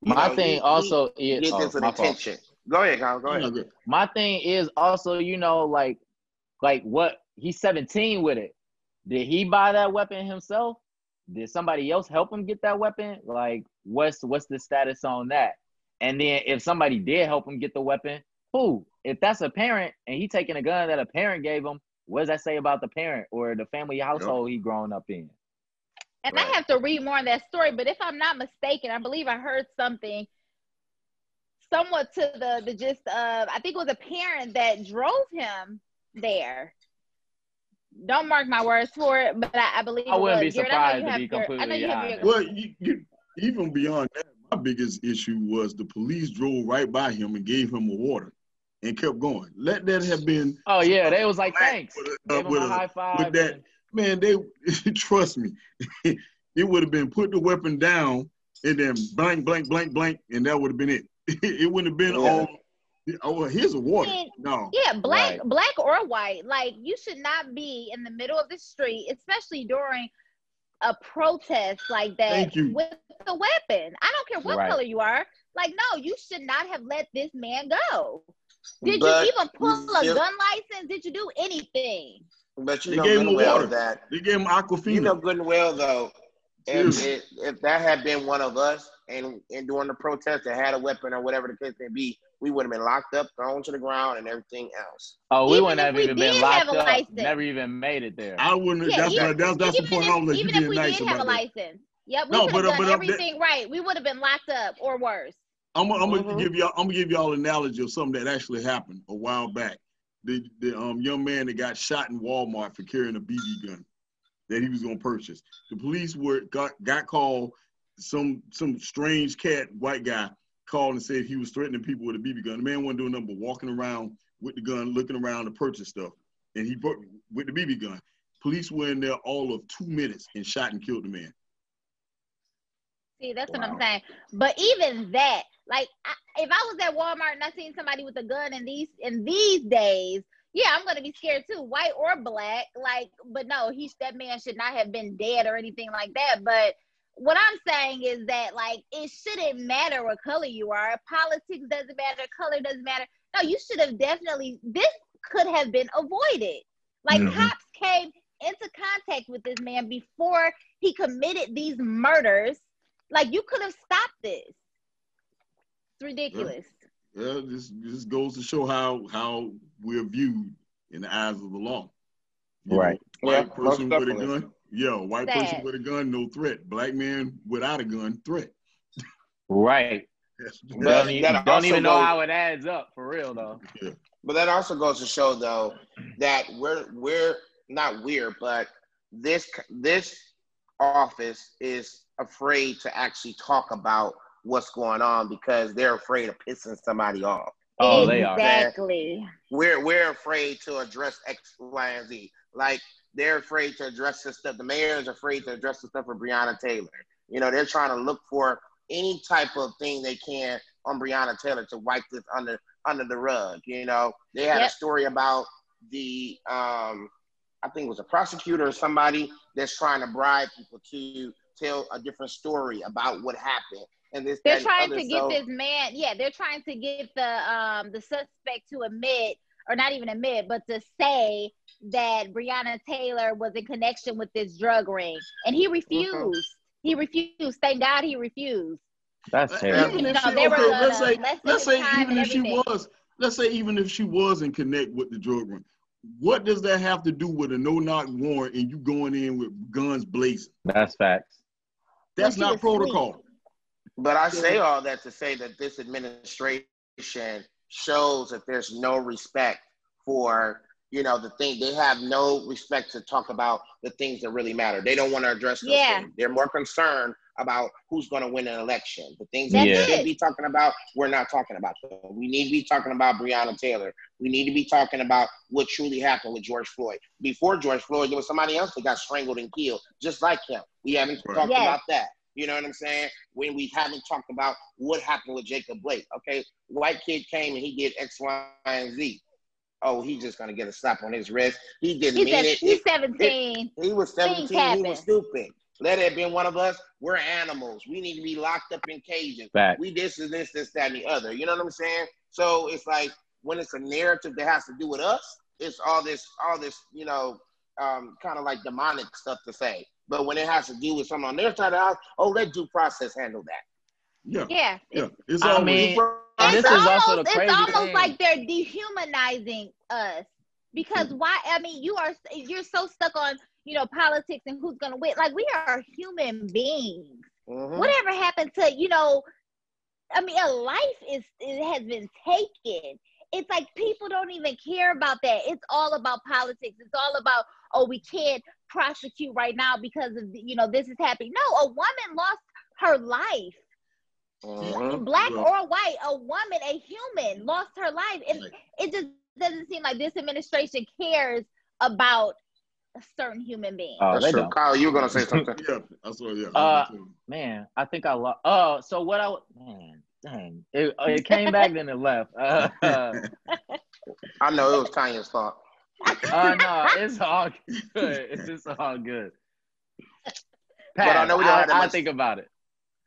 My know, thing he, also he is
get oh, attention. Go ahead, Kyle. Go ahead.
My thing is also, you know, like like what he's 17 with it. Did he buy that weapon himself? did somebody else help him get that weapon? Like, what's what's the status on that? And then if somebody did help him get the weapon, who? If that's a parent and he taking a gun that a parent gave him, what does that say about the parent or the family household he grown up in?
And
Right.
I have to read more on that story, but if I'm not mistaken, I believe I heard something somewhat to the the gist of I think it was a parent that drove him there. Don't mark my words for it, but I, I believe
I wouldn't
was.
be
Garrett, I know
surprised
you
to be
your-
completely
you
honest.
your-
Well, you, you, even beyond that, my biggest issue was the police drove right by him and gave him a water and kept going. Let that have been
Oh yeah, they was like, thanks.
with a-
Gave him
with
a
a-
high five.
with that-
and-
man. They [LAUGHS] trust me. [LAUGHS] it would have been put the weapon down and then blank, blank, blank, blank, and that would have been it. [LAUGHS] it wouldn't have been
Yeah.
all. Oh, well, here's a water.
And-
No,
Yeah, black,
Right.
black or white. Like you should not be in the middle of the street, especially during a protest like that
Thank you.
with a weapon. I don't care what
Right.
color you are. Like, no, you should not have let this man go. Did
But
you even pull a
still-
gun license? Did you do anything?
But you
They
know
gave
good
him a
well
water.
that
they gave him Aquafina.
you know good and well though. If,
Seriously.
if if that had been one of us and and during the protest that had a weapon or whatever the case may be, we would have been locked up, thrown to the ground, and everything else.
Oh, we
Even
wouldn't have
we
even been locked up.
license.
Never even made it there.
I wouldn't.
Yeah,
that's
even-
that's that's the point
if,
I was like. You
even if we
nice
did have a
about
license, yep, we
No,
could
but,
have done
but, uh,
everything right. We would have been locked up or worse.
I'm, I'm gonna give y'all. I'm gonna give y'all an analogy of something that actually happened a while back. The the um young man that got shot in Walmart for carrying a BB gun that he was gonna purchase. The police were got got called. Some some strange cat white guy called and said he was threatening people with a BB gun. The man wasn't doing nothing but walking around with the gun, looking around to purchase stuff, and he put with the BB gun. Police were in there all of two minutes and shot and killed the man.
See, that's what I'm saying. But even that, like, I, if I was at Walmart and I seen somebody with a gun in these in these days, yeah, I'm gonna be scared too, white or black. Like, but no, he that man should not have been dead or anything like that. But what I'm saying is that like it shouldn't matter what color you are. Politics doesn't matter. Color doesn't matter. No, you should have definitely. This could have been avoided. Like
Mhm.
cops came into contact with this man before he committed these murders. Like you could have stopped this. It's ridiculous.
Yeah, this this goes to show how how we're viewed in the eyes of the law. You
Right.
know,
Yeah,
white
most
person with a gun, yeah, white
Sad.
person with a gun, no threat. Black man without a gun, threat.
Right.
That's,
But
don't e- don't
also
even know
goes-
how it adds up for real though.
yeah.
But that also goes to show, though, that we're we're not we're, but this this office is afraid to actually talk about what's going on because they're afraid of pissing somebody off.
Oh, they are.
Exactly.
We're we're afraid to address X, Y, and Z. Like they're afraid to address this stuff. The mayor is afraid to address the stuff for Breonna Taylor. You know, they're trying to look for any type of thing they can on Breonna Taylor to wipe this under under the rug. You know, they had
Yep.
a story about the um, I think it was a prosecutor or somebody that's trying to bribe people to tell a different story about what happened. And this
They're trying to get
So-
this man, yeah, they're trying to get the um the suspect to admit or not even admit, but to say that Breonna Taylor was in connection with this drug ring. And he refused. He refused. Thank God he refused.
That's terrible.
Even if
No, they were
okay,
gonna
let's say let's say even if she was let's say even if she was in connect with the drug ring, what does that have to do with a no knock warrant and you going in with guns blazing?
That's facts.
That's
she
not
was asleep.
protocol.
But I say all that to say that this administration shows that there's no respect for, you know, the thing. They have no respect to talk about the things that really matter. They don't want to address those
Yeah.
things. They're more concerned about who's going to win an election. The things
That's
that we should be talking about, we're not talking about. We need to be talking about Breonna Taylor. We need to be talking about what truly happened with George Floyd. Before George Floyd, there was somebody else that got strangled and killed, just like him. We haven't
Right.
talked
Yes.
about that. You know what I'm saying? When we haven't talked about what happened with Jacob Blake. Okay, white kid came and he did X, Y, and Z. Oh, he's just gonna get a slap on his wrist. He didn't
He
mean
said
it.
he's
It-
17.
He was
Things
17. He
happen.
was stupid. Let it have been one of us. We're animals. We need to be locked up in cages.
Fact.
We this and this, this, that, and the other. You know what I'm saying? So it's like when it's a narrative that has to do with us, it's all this, all this, you know, um, kind of like demonic stuff to say. But when it has to do with someone on their side of the house, oh, let due process handle that.
Yeah,
Yeah.
yeah. It's
I
always
mean,
Due
And
It's
this is
almost,
also the
it's
crazy
almost
thing.
like they're dehumanizing us. because why? I mean, you are you're so stuck on you know politics and who's gonna win. Like we are human beings.
Mhm.
Whatever happened to you know? I mean, a life is it has been taken. It's like people don't even care about that. It's all about politics. It's all about oh, we can't prosecute right now because of you know this is happening. No, a woman lost her life
Mhm.
black
Well-
or white, a woman, a human lost her life. And
Right.
it just doesn't seem like this administration cares about a certain human being.
Oh,
That's
they
true.
don't.
Kyle, you were gonna say [LAUGHS] something.
Yeah, I saw. Yeah.
Uh, Man, I think I lost. Oh, so what I man, dang, it, it came back then it left. Uh, [LAUGHS] uh,
I know it was Tanya's fault.
Uh, no, it's all good. It's just all good.
But I
Pat,
know we don't
I,
have that
I think about it.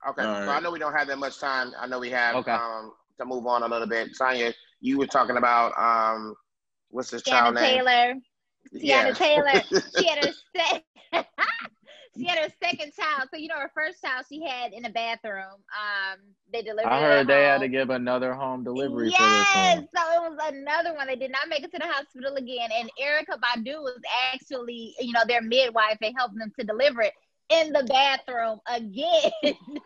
Okay,
All
so. I know we don't have that much time. I know we have
Okay.
um to move on a little bit. Tanya, you were talking about um what's this
Teyana
child name?
Taylor,
Yeah.
Taylor, [LAUGHS] she had her [LAUGHS] second, she had her second child. So you know, her first child she had in the bathroom. Um, they delivered.
I heard
at
they had to give another home delivery for
Yes,
this
so it was another one. They did not make it to the hospital again, and Erykah Badu was actually, you know, their midwife and helping them to deliver it in the bathroom again.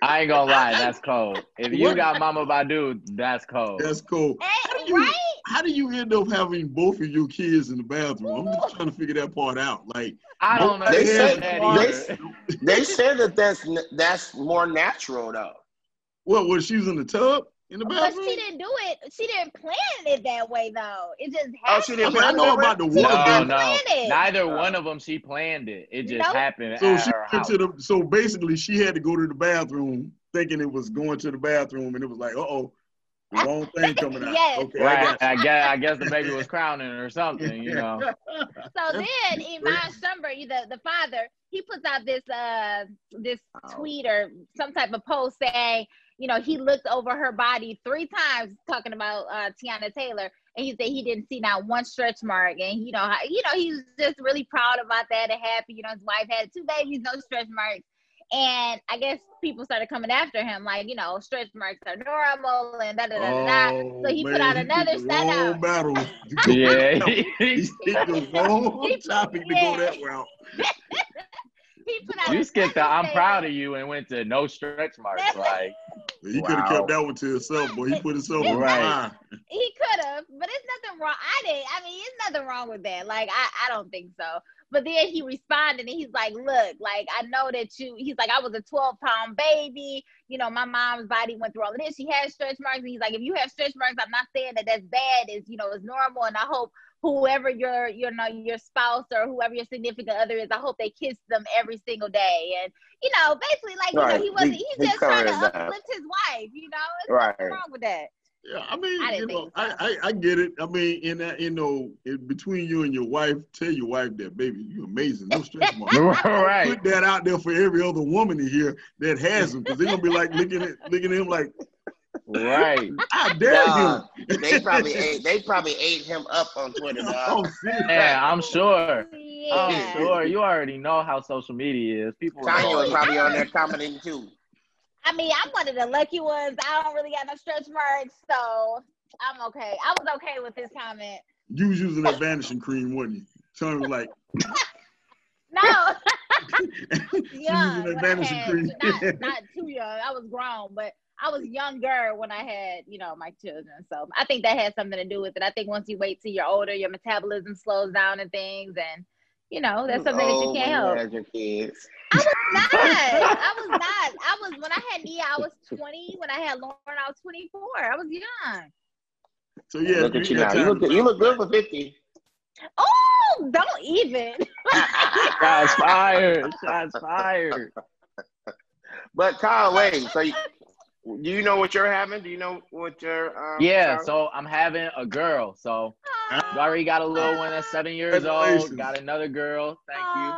I ain't gonna lie, [LAUGHS] that's cold. If you got Mama Badu, that's cold.
That's cool. How
And-
do you-
right?
How do you end up having both of your kids in the bathroom? I'm just trying to figure that part out. Like,
I don't know.
They said-
either.
they said that that's that's more natural though.
what was she was in the tub in the
But
bathroom?
she didn't do it. She didn't plan it that way, though. It just
Oh,
happened.
she
I
didn't
mean, I know about the
She
water.
No,
didn't
no.
plan it.
Neither one of them she planned it. It just
Nope.
happened
So
at
she
her
went
house.
to the. So basically, she had to go to the bathroom, thinking it was going to the bathroom, and it was like, uh oh, the wrong thing coming out.
Yes.
Okay, I
Right.
got
I guess I guess the baby was crowning or something, you know. [LAUGHS]
So then Iman Shumpert, the, the father, he puts out this uh this tweet or some type of post saying, you know, he looked over her body three times talking about uh Teyana Taylor and he said he didn't see not one stretch mark and you know you know he's just really proud about that and happy. You know, his wife had two babies, no stretch marks. And I guess people started coming after him, like, you know, stretch marks are normal and da da da da. da.
Oh,
So he put out
oh,
another
picked the
shout
battle. [LAUGHS]
Yeah. [LAUGHS]
he picked the wrong
He-
topic to go that route. [LAUGHS]
He put out
you skipped the I'm proud of you and went to no stretch marks. Like
He could have kept that one to himself, boy. He put himself on
Right.
fire.
He could have, but it's nothing wrong. I didn't. I mean, it's nothing wrong with that. Like, I, I don't think so. But then he responded and he's like, Look, like, I know that you, he's like, I was a 12 pound baby. You know, my mom's body went through all of this. She had stretch marks. And he's like, If you have stretch marks, I'm not saying that that's bad. It's, you know, it's normal. And I hope whoever your, you know, your spouse or whoever your significant other is, I hope they kiss them every single day. And, you know, basically, like,
Right.
you know, he wasn't,
He-
he's
he
just trying to uplift his wife, you know? It's
Right.
nothing wrong with that.
Yeah, I mean,
I
you
didn't
know,
think so.
I, I, I get it. I mean, in that, you know, in between you and your wife, tell your wife that, baby, you're amazing. No stretch [LAUGHS] marks. [LAUGHS]
right.
Put that out there for every other woman to hear that has them, because they're gonna be like looking at looking at him like,
Right.
I dare
Dog,
him.
they probably [LAUGHS] ate they probably ate him up on Twitter.
oh,
Dog.
Yeah, I'm sure.
Yeah.
I'm sure. You already know how social media is. People are
Tanya was probably on there commenting too.
I mean, I'm one of the lucky ones. I don't really got no stretch marks, so I'm okay. I was okay with this comment.
You was using that vanishing cream, wasn't you? Tony was like, [LAUGHS]
No, [LAUGHS] [LAUGHS] young.
using that
when I
vanishing
had,
cream.
not, not too young. I was grown, but I was younger when I had, you know, my children. So I think that had something to do with it. I think once you wait till you're older, your metabolism slows down and things, and you know, that's something that you can't
when
help.
had your kids. [LAUGHS]
not. I was not. I was when I had Nia, I was 20. When I had Lauren, I was 24. I was young.
so yeah,
look at you
got
now. You look
to-
you look good for fifty.
Oh, don't even. [LAUGHS]
Shots fired. Shots fired.
But Kyle, wait. So you, do you know what you're having? Do you know what your um,
Yeah,
child-
so I'm having a girl. So
Aw.
I already got a little one that's seven years old. Got another girl. Thank you.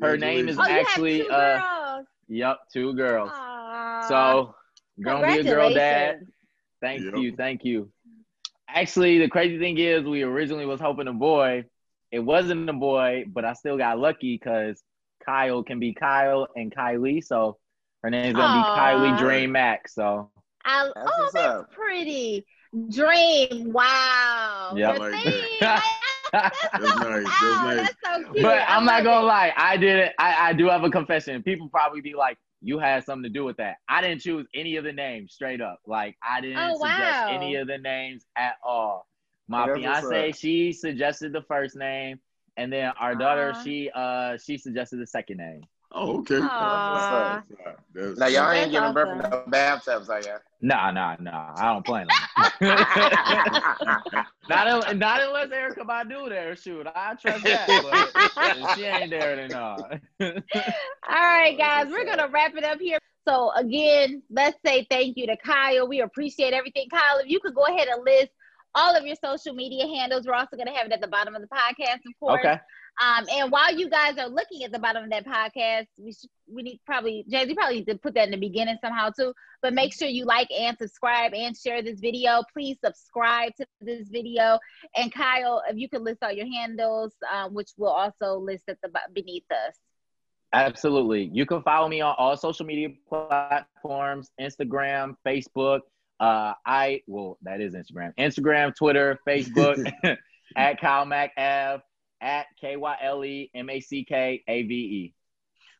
Her name is
Oh,
actually uh
girls.
yep, two girls.
Aw.
So gonna be a girl dad. Thank
Yep.
you, thank you. Actually, the crazy thing is, we originally was hoping a boy. It wasn't a boy, but I still got lucky because Kyle can be Kyle and Kylie. So her name's gonna
Aw.
be Kylie Dream Max. So
I,
That's
oh,
what's
that's
up.
pretty. Dream. Wow.
Yeah,
Your
like
thing.
that.
Like, [LAUGHS] I
That's nice. That's nice.
that's so cute.
but
I
I'm not gonna lie, I didn't. I, I do have a confession. People probably be like, "You had something to do with that." I didn't choose any of the names straight up. Like I didn't
Oh,
suggest
wow.
any of the names at all. My
That's
fiance, she suggested the first name, and then our daughter,
Aw.
she uh she suggested the second name.
Oh, okay.
Aw.
Now y'all ain't
That's
giving birth
awesome.
to no bathtubs, are y'all?
Nah, nah, nah. I don't plan on [LAUGHS] not, un- not unless Erykah Badu there. Shoot, I trust that. But she ain't there, then no. [LAUGHS]
All right, guys, we're gonna wrap it up here. So again, let's say thank you to Kyle. We appreciate everything. Kyle, if you could go ahead and list all of your social media handles, we're also gonna have it at the bottom of the podcast, of course.
okay.
Um, and while you guys are looking at the bottom of that podcast, we should we need probably James, you probably need to put that in the beginning somehow too. But make sure you like and subscribe and share this video. Please subscribe to this video. And Kyle, if you could list all your handles, um, which we'll also list at the bo- beneath us.
Absolutely. You can follow me on all social media platforms Instagram, Facebook. Uh, I, well, that is Instagram, Instagram, Twitter, Facebook, [LAUGHS] [LAUGHS] at Kyle Mack Ave, at K Y L E M A C K A V E.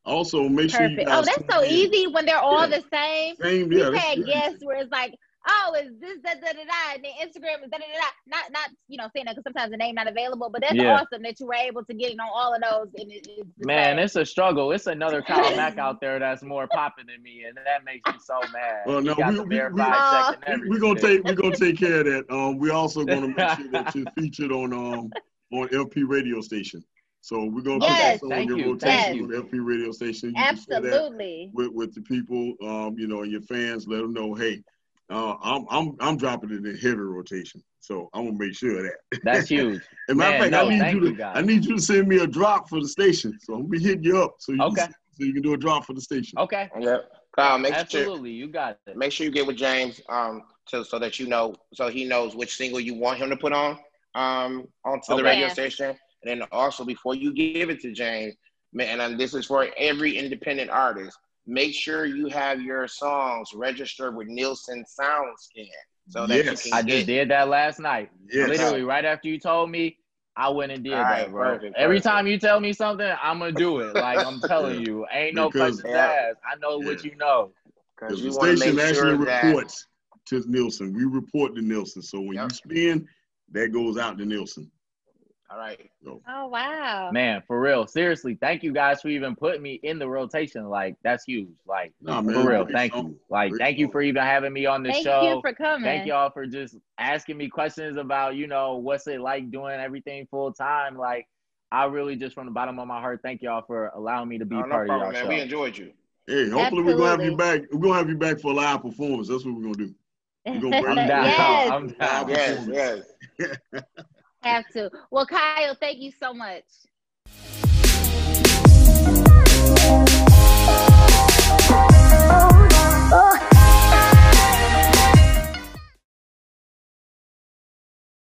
Also, make sure you
Perfect.
guys.
Oh, that's so
in.
easy when they're all
Yeah.
the same.
Same,
We've
yeah. that's-
had
yeah.
guests where it's like, oh, is this da da da da, and then Instagram is da da da da. Not not you know saying that because sometimes the name not available, but that's
Yeah.
awesome that you were able to get it on all of those. And it, it's
Man,
same.
it's a struggle. It's another [LAUGHS] Kyle Mac out there that's more popping than me, and that makes me so mad.
Well, no, we-
the
we- we-
verified
Aw.
check and
We- We're gonna take we're gonna take care of that. Um, we also gonna make sure that you're [LAUGHS] featured on um on FP radio station. So we're gonna
Yes.
put that on your
you,
rotation
thank
on FP radio station. You can share that
absolutely.
with with the people, um, you know, and your fans. Let them know, hey, uh, I'm I'm I'm dropping it in heavy rotation. So I'm gonna make sure of that.
That's [LAUGHS] huge.
As a matter of fact,
no,
I need
thank
you to
you, guys.
I need you to send me a drop for the station. So I'm gonna be hitting you up so you
Okay.
can, so you can do a drop for the station.
Okay.
Yep. Kyle, make sure
Absolutely. You got it.
make sure you get with James um to, so that you know so he knows which single you want him to put on um onto the
Okay.
radio station. And then also before you give it to James, man, and this is for every independent artist, make sure you have your songs registered with Nielsen SoundScan so that
Yes.
you
I just did that last night.
Yes.
Literally, right after you told me, I went and did
All right,
that, bro.
perfect,
Every
perfect.
time you tell me something, I'm gonna do it. [LAUGHS] Like I'm telling you, ain't no
Because-
questions
Yeah.
asked. I know what you know.
because
Because the station
make
actually
sure that
reports to Nielsen. We report to Nielsen. So when
Yep.
you spin, that goes out to Nielsen.
all right.
So
Oh wow.
Man, for real. Seriously, thank you guys for even putting me in the rotation. Like that's huge. Like
nah, man,
for real, thank
song.
you. Like
Great
thank you for even having me on the
Thank
show.
you for coming.
Thank y'all for just asking me questions about, you know, what's it like doing everything full time. Like, I really just from the bottom of my heart, thank y'all for allowing me to be
no
part
problem,
of
man.
y'all
We
show.
enjoyed you.
Hey, hopefully we're gonna have you back. We're gonna have you back for a live performance. That's what we're gonna do. We're gonna [LAUGHS] bring
I'm
you
down.
yes,
I'm down.
Yes, yes. [LAUGHS]
Have to. Well, Kyle, thank you so much. Oh.